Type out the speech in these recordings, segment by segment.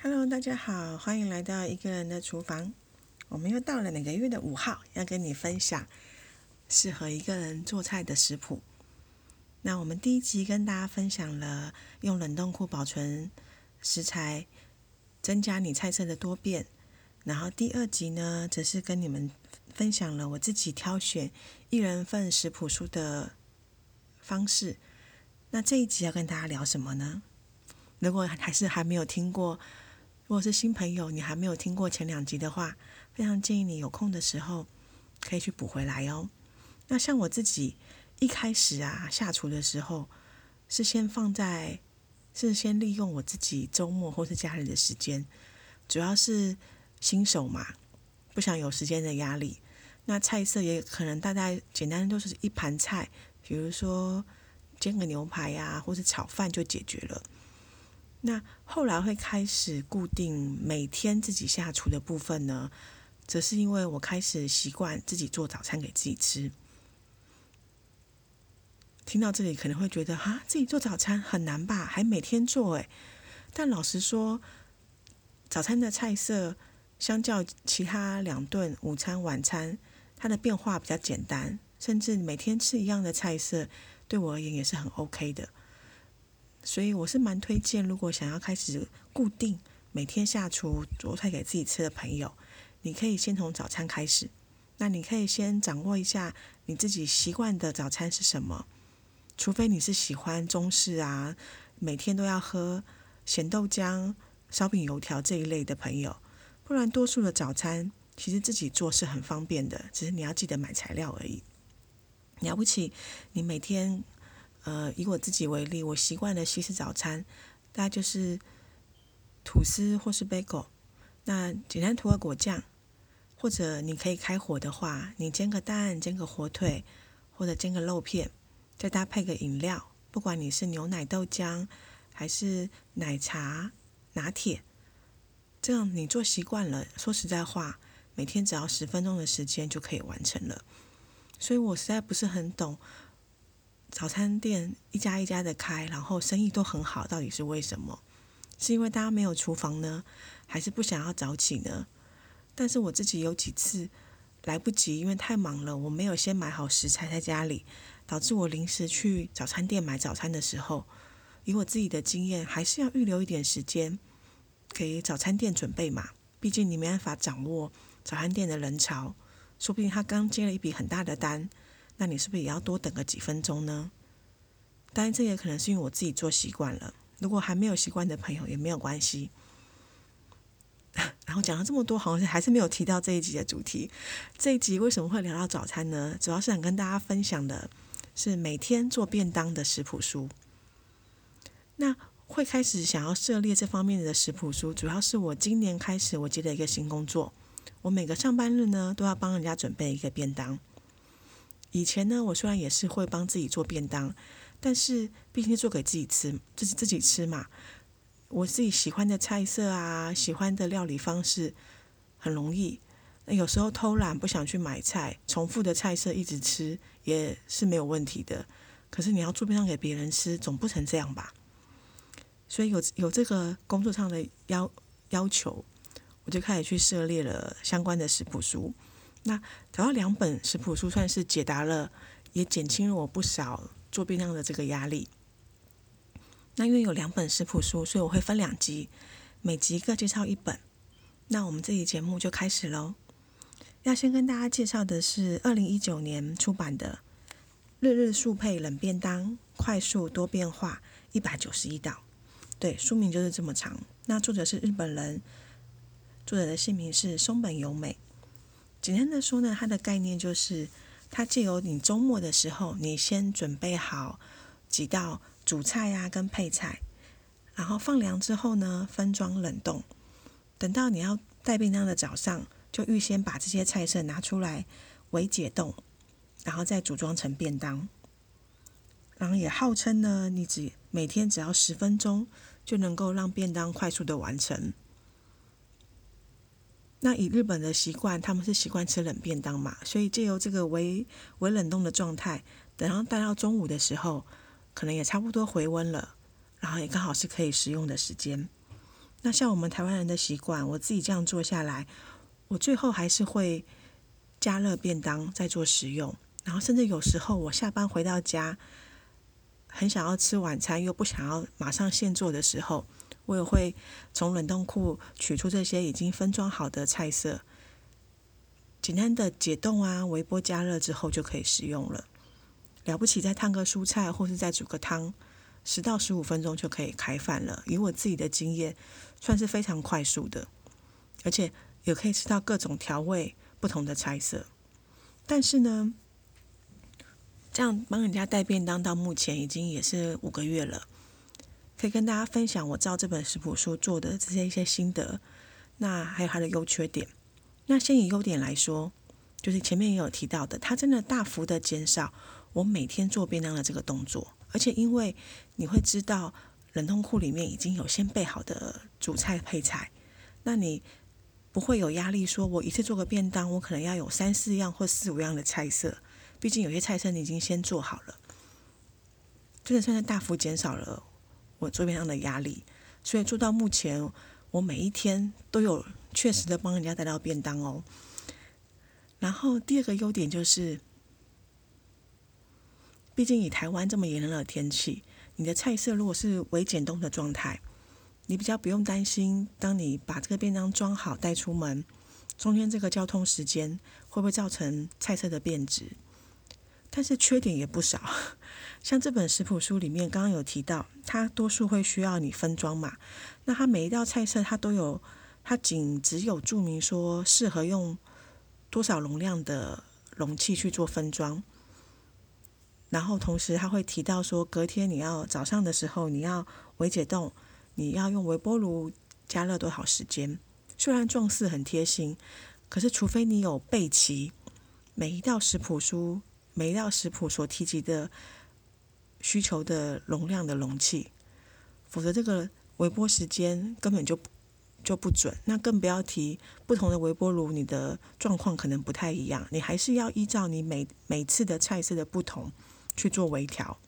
Hello，大家好，欢迎来到一个人的厨房。我们又到了每个月的五号，要跟你分享适合一个人做菜的食谱。那我们第一集跟大家分享了用冷冻库保存食材，增加你菜色的多变。然后第二集呢，则是跟你们分享了我自己挑选一人份食谱书的方式。那这一集要跟大家聊什么呢？如果还是还没有听过，如果是新朋友，你还没有听过前两集的话，非常建议你有空的时候可以去补回来哦。那像我自己一开始啊下厨的时候，是先放在，是先利用我自己周末或是家里的时间，主要是新手嘛，不想有时间的压力。那菜色也可能大概简单都是一盘菜，比如说煎个牛排呀，或是炒饭就解决了。那后来会开始固定每天自己下厨的部分呢，则是因为我开始习惯自己做早餐给自己吃。听到这里可能会觉得哈，自己做早餐很难吧？还每天做诶。但老实说，早餐的菜色相较其他两顿午餐、晚餐，它的变化比较简单，甚至每天吃一样的菜色，对我而言也是很 OK 的。所以我是蛮推荐，如果想要开始固定每天下厨做菜给自己吃的朋友，你可以先从早餐开始。那你可以先掌握一下你自己习惯的早餐是什么，除非你是喜欢中式啊，每天都要喝咸豆浆、烧饼、油条这一类的朋友，不然多数的早餐其实自己做是很方便的，只是你要记得买材料而已。了不起，你每天。呃，以我自己为例，我习惯的西式早餐，大概就是吐司或是 bagel，那简单涂个果酱，或者你可以开火的话，你煎个蛋，煎个火腿，或者煎个肉片，再搭配个饮料，不管你是牛奶豆浆还是奶茶拿铁，这样你做习惯了，说实在话，每天只要十分钟的时间就可以完成了。所以我实在不是很懂。早餐店一家一家的开，然后生意都很好，到底是为什么？是因为大家没有厨房呢，还是不想要早起呢？但是我自己有几次来不及，因为太忙了，我没有先买好食材在家里，导致我临时去早餐店买早餐的时候，以我自己的经验，还是要预留一点时间给早餐店准备嘛。毕竟你没办法掌握早餐店的人潮，说不定他刚接了一笔很大的单。那你是不是也要多等个几分钟呢？当然，这也可能是因为我自己做习惯了。如果还没有习惯的朋友也没有关系。然后讲了这么多，好像还是没有提到这一集的主题。这一集为什么会聊到早餐呢？主要是想跟大家分享的是每天做便当的食谱书。那会开始想要涉猎这方面的食谱书，主要是我今年开始我接了一个新工作，我每个上班日呢都要帮人家准备一个便当。以前呢，我虽然也是会帮自己做便当，但是毕竟做给自己吃，自己自己吃嘛。我自己喜欢的菜色啊，喜欢的料理方式，很容易。那有时候偷懒不想去买菜，重复的菜色一直吃也是没有问题的。可是你要做便当给别人吃，总不成这样吧？所以有有这个工作上的要要求，我就开始去涉猎了相关的食谱书。那找到两本食谱书，算是解答了，也减轻了我不少做便当的这个压力。那因为有两本食谱书，所以我会分两集，每集各介绍一本。那我们这期节目就开始喽。要先跟大家介绍的是二零一九年出版的《日日速配冷便当：快速多变化一百九十一道》。对，书名就是这么长。那作者是日本人，作者的姓名是松本由美。简单的说呢，它的概念就是，它借由你周末的时候，你先准备好几道主菜呀跟配菜，然后放凉之后呢，分装冷冻，等到你要带便当的早上，就预先把这些菜色拿出来微解冻，然后再组装成便当。然后也号称呢，你只每天只要十分钟就能够让便当快速的完成。那以日本的习惯，他们是习惯吃冷便当嘛，所以借由这个微微冷冻的状态，等到带到中午的时候，可能也差不多回温了，然后也刚好是可以食用的时间。那像我们台湾人的习惯，我自己这样做下来，我最后还是会加热便当再做食用。然后甚至有时候我下班回到家，很想要吃晚餐又不想要马上现做的时候，我也会从冷冻库取出这些已经分装好的菜色，简单的解冻啊，微波加热之后就可以食用了。了不起，再烫个蔬菜或是再煮个汤，十到十五分钟就可以开饭了。以我自己的经验，算是非常快速的，而且也可以吃到各种调味不同的菜色。但是呢，这样帮人家带便当到目前已经也是五个月了，可以跟大家分享我照这本食谱书做的这些一些心得，那还有它的优缺点。那先以优点来说，就是前面也有提到的，它真的大幅的减少。我每天做便当的这个动作，而且因为你会知道冷冻库里面已经有先备好的主菜配菜，那你不会有压力，说我一次做个便当，我可能要有三四样或四五样的菜色，毕竟有些菜色你已经先做好了，真的算是大幅减少了我做便当的压力。所以做到目前，我每一天都有确实的帮人家带到便当哦。然后第二个优点就是。毕竟以台湾这么炎热的天气，你的菜色如果是微减冻的状态，你比较不用担心，当你把这个便当装好带出门，中间这个交通时间会不会造成菜色的变质？但是缺点也不少，像这本食谱书里面刚刚有提到，它多数会需要你分装嘛，那它每一道菜色它都有，它仅只有注明说适合用多少容量的容器去做分装。然后同时他会提到说，隔天你要早上的时候你要微解冻，你要用微波炉加热多少时间？虽然重视很贴心，可是除非你有备齐每一道食谱书、每一道食谱所提及的需求的容量的容器，否则这个微波时间根本就就不准。那更不要提不同的微波炉，你的状况可能不太一样，你还是要依照你每每次的菜色的不同。去做微调，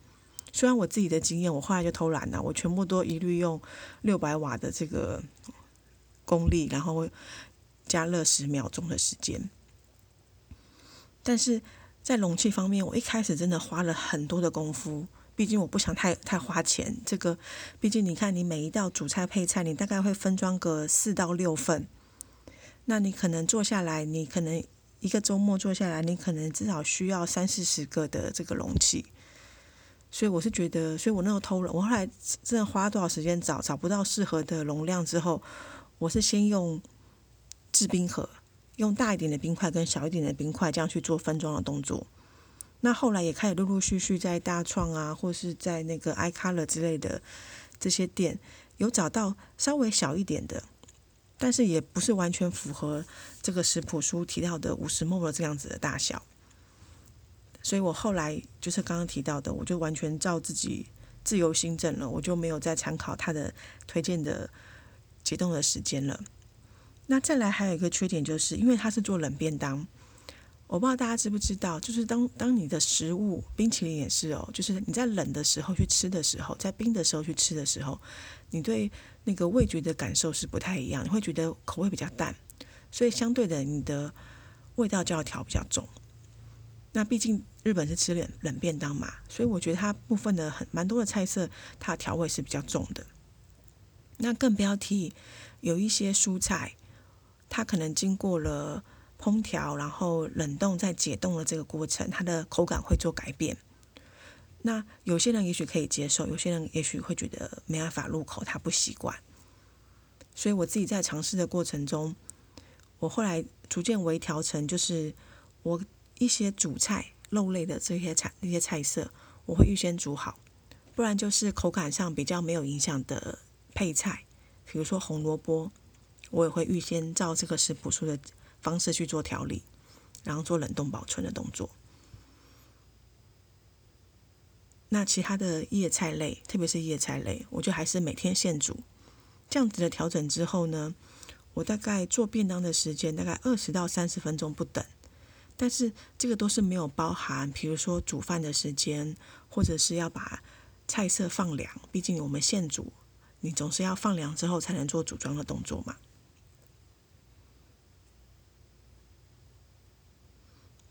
虽然我自己的经验，我后来就偷懒了，我全部都一律用六百瓦的这个功率，然后加热十秒钟的时间。但是在容器方面，我一开始真的花了很多的功夫，毕竟我不想太太花钱。这个，毕竟你看，你每一道主菜配菜，你大概会分装个四到六份，那你可能做下来，你可能。一个周末做下来，你可能至少需要三四十个的这个容器，所以我是觉得，所以我那时候偷了。我后来真的花多少时间找找不到适合的容量之后，我是先用制冰盒，用大一点的冰块跟小一点的冰块这样去做分装的动作。那后来也开始陆陆续续在大创啊，或是在那个 iColor 之类的这些店，有找到稍微小一点的。但是也不是完全符合这个食谱书提到的五十 ml 这样子的大小，所以我后来就是刚刚提到的，我就完全照自己自由心证了，我就没有再参考他的推荐的解冻的时间了。那再来还有一个缺点，就是因为它是做冷便当，我不知道大家知不知道，就是当当你的食物冰淇淋也是哦，就是你在冷的时候去吃的时候，在冰的时候去吃的时候，你对。那个味觉的感受是不太一样，你会觉得口味比较淡，所以相对的你的味道就要调比较重。那毕竟日本是吃冷冷便当嘛，所以我觉得它部分的很蛮多的菜色，它调味是比较重的。那更不要提有一些蔬菜，它可能经过了烹调，然后冷冻再解冻的这个过程，它的口感会做改变。那有些人也许可以接受，有些人也许会觉得没办法入口，他不习惯。所以我自己在尝试的过程中，我后来逐渐微调成，就是我一些主菜、肉类的这些菜、那些菜色，我会预先煮好，不然就是口感上比较没有影响的配菜，比如说红萝卜，我也会预先照这个食谱书的方式去做调理，然后做冷冻保存的动作。那其他的叶菜类，特别是叶菜类，我就还是每天现煮。这样子的调整之后呢，我大概做便当的时间大概二十到三十分钟不等。但是这个都是没有包含，比如说煮饭的时间，或者是要把菜色放凉。毕竟我们现煮你总是要放凉之后才能做组装的动作嘛。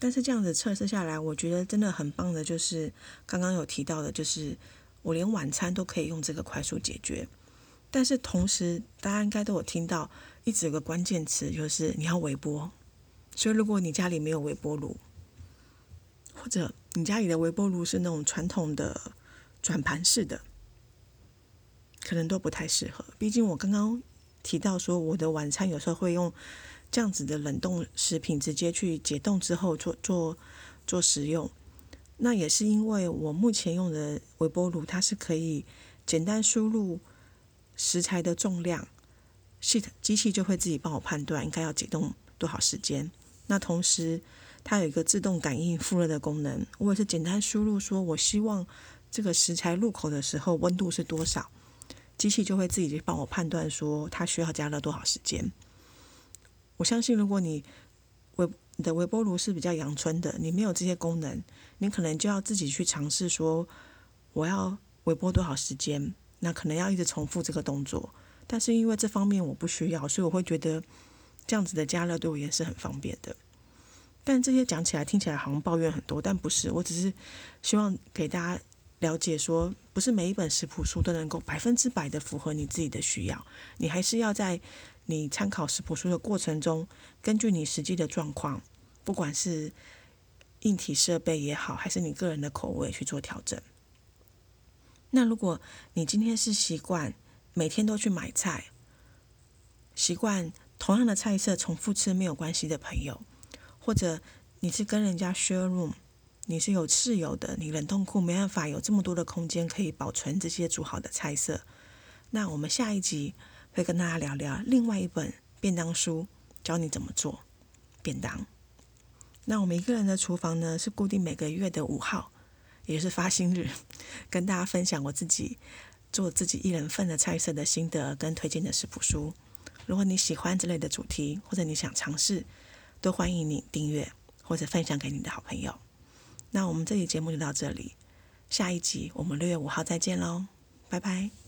但是这样子测试下来，我觉得真的很棒的，就是刚刚有提到的，就是我连晚餐都可以用这个快速解决。但是同时，大家应该都有听到一直有个关键词，就是你要微波。所以如果你家里没有微波炉，或者你家里的微波炉是那种传统的转盘式的，可能都不太适合。毕竟我刚刚提到说，我的晚餐有时候会用。这样子的冷冻食品直接去解冻之后做做做食用，那也是因为我目前用的微波炉，它是可以简单输入食材的重量，系机器就会自己帮我判断应该要解冻多少时间。那同时它有一个自动感应复热的功能，我也是简单输入说我希望这个食材入口的时候温度是多少，机器就会自己帮我判断说它需要加热多少时间。我相信，如果你微你的微波炉是比较阳春的，你没有这些功能，你可能就要自己去尝试说，我要微波多少时间，那可能要一直重复这个动作。但是因为这方面我不需要，所以我会觉得这样子的加热对我也是很方便的。但这些讲起来听起来好像抱怨很多，但不是，我只是希望给大家了解说，不是每一本食谱书都能够百分之百的符合你自己的需要，你还是要在。你参考食谱书的过程中，根据你实际的状况，不管是硬体设备也好，还是你个人的口味去做调整。那如果你今天是习惯每天都去买菜，习惯同样的菜色重复吃没有关系的朋友，或者你是跟人家 share room，你是有室友的，你冷冻库没办法有这么多的空间可以保存这些煮好的菜色，那我们下一集。会跟大家聊聊另外一本便当书，教你怎么做便当。那我们一个人的厨房呢，是固定每个月的五号，也是发薪日，跟大家分享我自己做自己一人份的菜色的心得跟推荐的食谱书。如果你喜欢这类的主题，或者你想尝试，都欢迎你订阅或者分享给你的好朋友。那我们这期节目就到这里，下一集我们六月五号再见喽，拜拜。